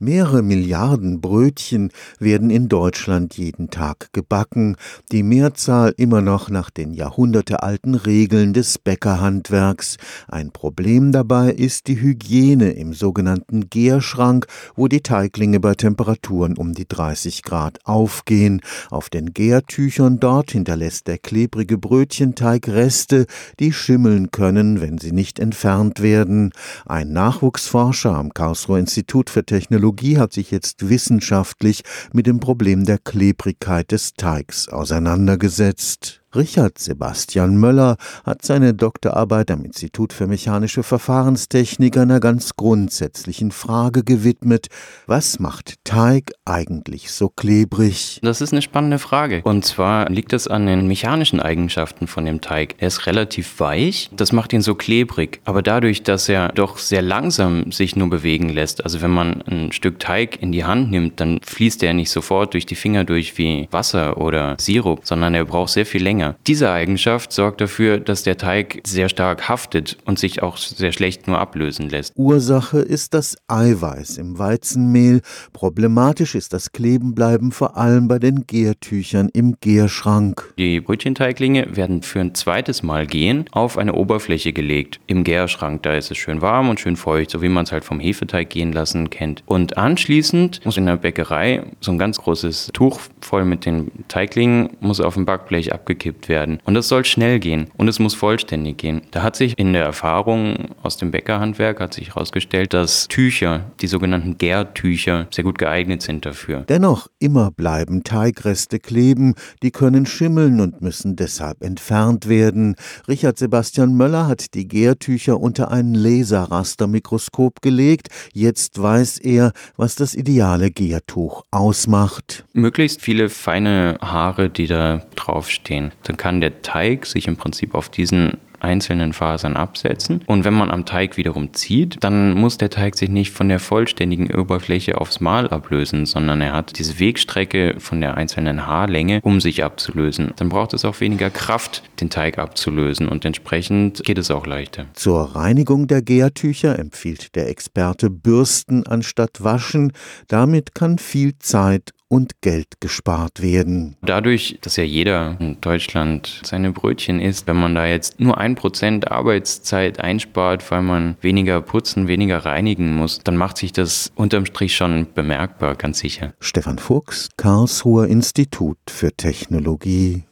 Mehrere Milliarden Brötchen werden in Deutschland jeden Tag gebacken, die Mehrzahl immer noch nach den jahrhundertealten Regeln des Bäckerhandwerks. Ein Problem dabei ist die Hygiene im sogenannten Gärschrank, wo die Teiglinge bei Temperaturen um die 30 Grad aufgehen. Auf den Gärtüchern dort hinterlässt der klebrige Brötchenteig Reste, die schimmeln können, wenn sie nicht entfernt werden. Ein Nachwuchsforscher am Karlsruher Institut für Technologie Technologie hat sich jetzt wissenschaftlich mit dem Problem der Klebrigkeit des Teigs auseinandergesetzt. Richard Sebastian Möller hat seine Doktorarbeit am Institut für mechanische Verfahrenstechnik einer ganz grundsätzlichen Frage gewidmet. Was macht Teig eigentlich so klebrig? Das ist eine spannende Frage. Und zwar liegt es an den mechanischen Eigenschaften von dem Teig. Er ist relativ weich, das macht ihn so klebrig. Aber dadurch, dass er doch sehr langsam sich nur bewegen lässt, also wenn man ein Stück Teig in die Hand nimmt, dann fließt er nicht sofort durch die Finger durch wie Wasser oder Sirup, sondern er braucht sehr viel länger länger. Diese Eigenschaft sorgt dafür, dass der Teig sehr stark haftet und sich auch sehr schlecht nur ablösen lässt. Ursache ist das Eiweiß im Weizenmehl. Problematisch ist das Klebenbleiben vor allem bei den Gärtüchern im Gärschrank. Die Brötchenteiglinge werden für ein zweites Mal gehen auf eine Oberfläche gelegt. Im Gärschrank, da ist es schön warm und schön feucht, so wie man es halt vom Hefeteig gehen lassen kennt. Und anschließend muss in der Bäckerei so ein ganz großes Tuch voll mit den Teiglingen muss auf dem Backblech abgekippt abgekippt werden. Und das soll schnell gehen und es muss vollständig gehen. Da hat sich in der Erfahrung aus dem Bäckerhandwerk hat sich herausgestellt, dass Tücher, die sogenannten Gärtücher, sehr gut geeignet sind dafür. Dennoch immer bleiben Teigreste kleben, die können schimmeln und müssen deshalb entfernt werden. Richard Sebastian Möller hat die Gärtücher unter ein Laserrastermikroskop gelegt. Jetzt weiß er, was das ideale Gärtuch ausmacht. Möglichst viele feine Haare, die da draufstehen dann kann der Teig sich im Prinzip auf diesen einzelnen Fasern absetzen. Und wenn man am Teig wiederum zieht, dann muss der Teig sich nicht von der vollständigen Oberfläche aufs Mal ablösen, sondern er hat diese Wegstrecke von der einzelnen Haarlänge, um sich abzulösen. Dann braucht es auch weniger Kraft, den Teig abzulösen und entsprechend geht es auch leichter. Zur Reinigung der Gärtücher empfiehlt der Experte Bürsten anstatt Waschen. Damit kann viel Zeit und Geld gespart werden. Dadurch, dass ja jeder in Deutschland seine Brötchen isst, wenn man da jetzt nur ein Prozent Arbeitszeit einspart, weil man weniger putzen, weniger reinigen muss, dann macht sich das unterm Strich schon bemerkbar, ganz sicher. Stefan Fuchs, Karlsruher Institut für Technologie